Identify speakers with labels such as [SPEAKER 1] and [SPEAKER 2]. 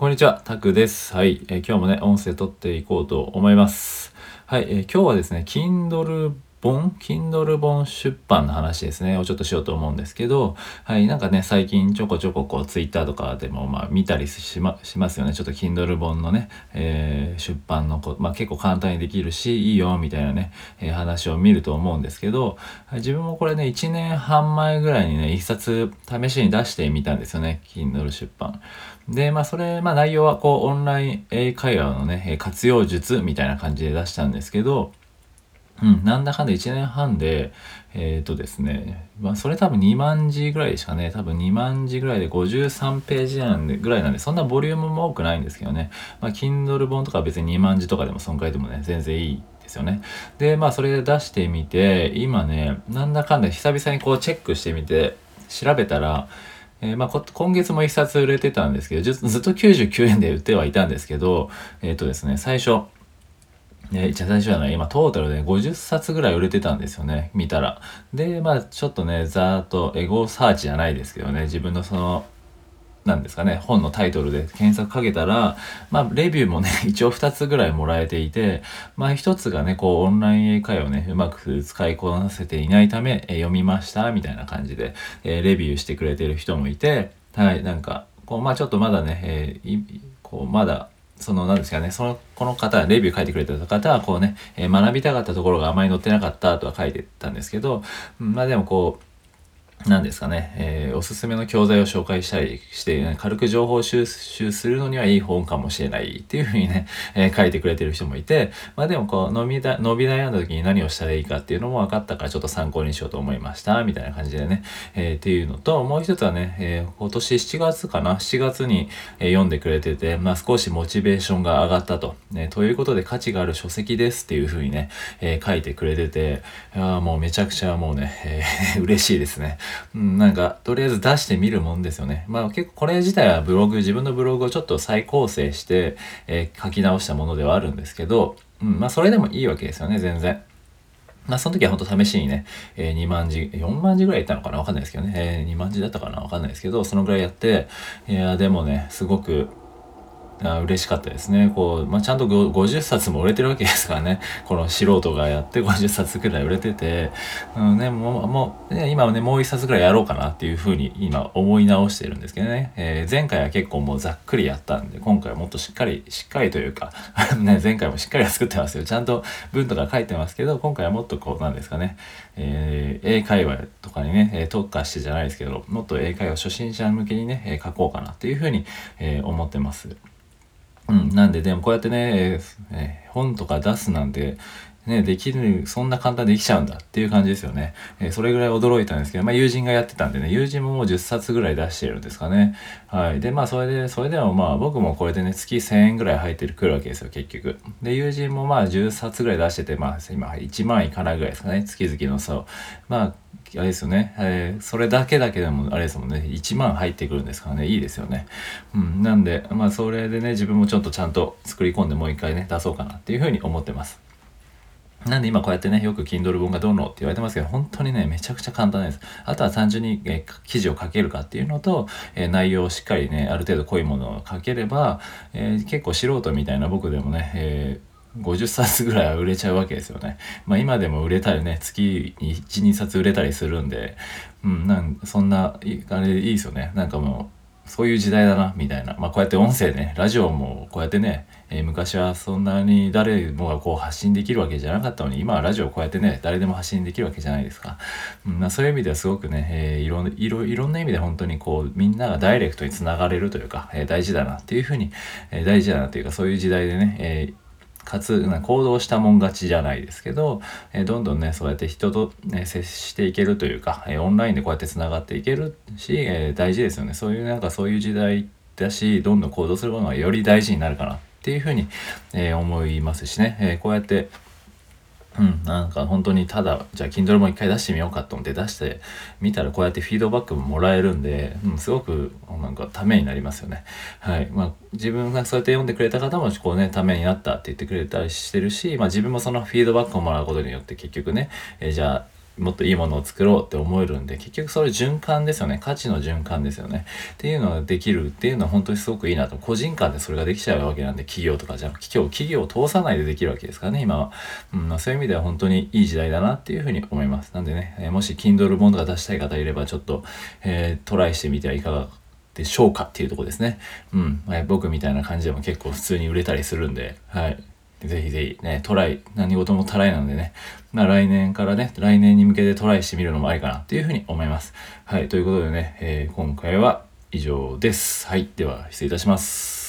[SPEAKER 1] こんにちは、タクです。はい、えー、今日もね、音声撮っていこうと思います。はい、えー、今日はですね、Kindle 本 Kindle 本出版の話ですねをちょっとしようと思うんですけどはいなんかね最近ちょこちょここう Twitter とかでもまあ見たりしましますよね。ちょっと Kindle 本のね、えー、出版のこ、まあ、結構簡単にできるしいいよみたいなね、えー、話を見ると思うんですけど自分もこれね1年半前ぐらいにね1冊試しに出してみたんですよね Kindle 出版。でまあそれまあ内容はこうオンライン英会話のね活用術みたいな感じで出したんですけどうん、なんだかんだ1年半で、えっ、ー、とですね、まあ、それ多分2万字ぐらいですかね。多分2万字ぐらいで53ページなんで、ぐらいなんで、そんなボリュームも多くないんですけどね。まあ、Kindle 本とか別に2万字とかでもそんくらいでもね、全然いいですよね。で、まあ、それで出してみて、今ね、なんだかんだ久々にこうチェックしてみて、調べたら、えー、まあ、今月も1冊売れてたんですけど、ずっと99円で売ってはいたんですけど、えっ、ー、とですね、最初、ね、じゃ最初じゃない、今トータルで50冊ぐらい売れてたんですよね、見たら。で、まあちょっとね、ざーっとエゴサーチじゃないですけどね、自分のその、なんですかね、本のタイトルで検索かけたら、まあ、レビューもね、一応2つぐらいもらえていて、まあ、1つがね、こう、オンライン英会をね、うまく使いこなせていないため、え読みました、みたいな感じで、え、レビューしてくれてる人もいて、はい、なんか、こう、まあ、ちょっとまだね、えー、こう、まだ、その、なんですかね、その、この方、レビュー書いてくれた方は、こうね、えー、学びたかったところがあまり載ってなかったとは書いてたんですけど、まあでもこう、何ですかね、えー、おすすめの教材を紹介したりして、ね、軽く情報収集するのにはいい本かもしれないっていうふうにね、えー、書いてくれてる人もいて、まあでもこう、伸びだ、伸び悩んだ時に何をしたらいいかっていうのも分かったからちょっと参考にしようと思いました、みたいな感じでね、えー、っていうのと、もう一つはね、えー、今年7月かな、7月に、え、読んでくれてて、まあ少しモチベーションが上がったと、ね、ということで価値がある書籍ですっていうふうにね、え、書いてくれてて、あもうめちゃくちゃもうね、え、嬉しいですね。うん、なんか、とりあえず出してみるもんですよね。まあ結構これ自体はブログ、自分のブログをちょっと再構成して、えー、書き直したものではあるんですけど、うん、まあそれでもいいわけですよね、全然。まあ、その時は本当試しにね、えー、2万字、4万字ぐらいいったのかな？わかんないですけどね、えー、2万字だったかな？わかんないですけど、そのぐらいやって、いや、でもね、すごく、あ嬉しかったですね。こう、まあ、ちゃんと50冊も売れてるわけですからね。この素人がやって50冊くらい売れてて、うんね、もう、もう、ね、今はね、もう1冊ぐらいやろうかなっていうふうに今思い直してるんですけどね。えー、前回は結構もうざっくりやったんで、今回はもっとしっかり、しっかりというか ね、前回もしっかりは作ってますよ。ちゃんと文とか書いてますけど、今回はもっとこう、なんですかね、えー、英会話とかにね、特化してじゃないですけど、もっと英会話初心者向けにね、書こうかなっていうふうに、えー、思ってます。うん、なんででもこうやってね、えー、本とか出すなんて、ね、できる、そんな簡単にできちゃうんだっていう感じですよね。えー、それぐらい驚いたんですけど、まあ友人がやってたんでね、友人ももう10冊ぐらい出してるんですかね。はい。で、まあそれで、それでもまあ僕もこれでね、月1000円ぐらい入ってくるわけですよ、結局。で、友人もまあ10冊ぐらい出してて、まあ今1万いかないぐらいですかね、月々の差を。まああれですよね、えー、それだけだけでもあれですもんね1万入ってくるんですからねいいですよねうんなんでまあそれでね自分もちょっとちゃんと作り込んでもう一回ね出そうかなっていうふうに思ってますなんで今こうやってね、よく Kindle 本がどうのって言われてますけど、本当にね、めちゃくちゃ簡単です。あとは単純に、え、記事を書けるかっていうのと、え、内容をしっかりね、ある程度濃いものを書ければ、えー、結構素人みたいな僕でもね、え50冊ぐらいは売れちゃうわけですよね。まあ今でも売れたりね、月に1、2冊売れたりするんで、うん、なんそんな、あれいいですよね。なんかもう、そういう時代だな、みたいな。まあこうやって音声ね、ラジオもこうやってね、えー、昔はそんなに誰もがこう発信できるわけじゃなかったのに、今はラジオこうやってね、誰でも発信できるわけじゃないですか。うんまあ、そういう意味ではすごくね、えー、いろいろいろんな意味で本当にこう、みんながダイレクトにつながれるというか、えー、大事だなっていうふうに、え大事だなというか、そういう時代でね、えかつ行動したもん勝ちじゃないですけど、えどんどんねそうやって人と、ね、接していけるというか、えオンラインでこうやってつながっていけるし、え大事ですよね。そういうなんかそういう時代だしどんどん行動するものがより大事になるかなっていうふうに、え思いますしね、えこうやってうん、なんか本当にただ、じゃあ Kindle も一回出してみようかと思って出してみたらこうやってフィードバックももらえるんで、うん、すごくなんかためになりますよね。はい。まあ自分がそうやって読んでくれた方もこうね、ためになったって言ってくれたりしてるし、まあ自分もそのフィードバックをもらうことによって結局ね、えー、じゃあもっといいものを作ろうって思えるんで結局それ循環ですよね価値の循環ですよねっていうのができるっていうのは本当にすごくいいなと個人間でそれができちゃうわけなんで企業とかじゃなく企業企業を通さないでできるわけですからね今は、うんそういう意味では本当にいい時代だなっていうふうに思いますなんでね、えもし Kindle 本とか出したい方いればちょっと、えー、トライしてみてはいかがでしょうかっていうとこですね。うん。僕みたいな感じでも結構普通に売れたりするんで、はい。ぜひぜひね、トライ、何事もトライなんでね、まあ来年からね、来年に向けてトライしてみるのもありかなっていうふうに思います。はい、ということでね、えー、今回は以上です。はい、では失礼いたします。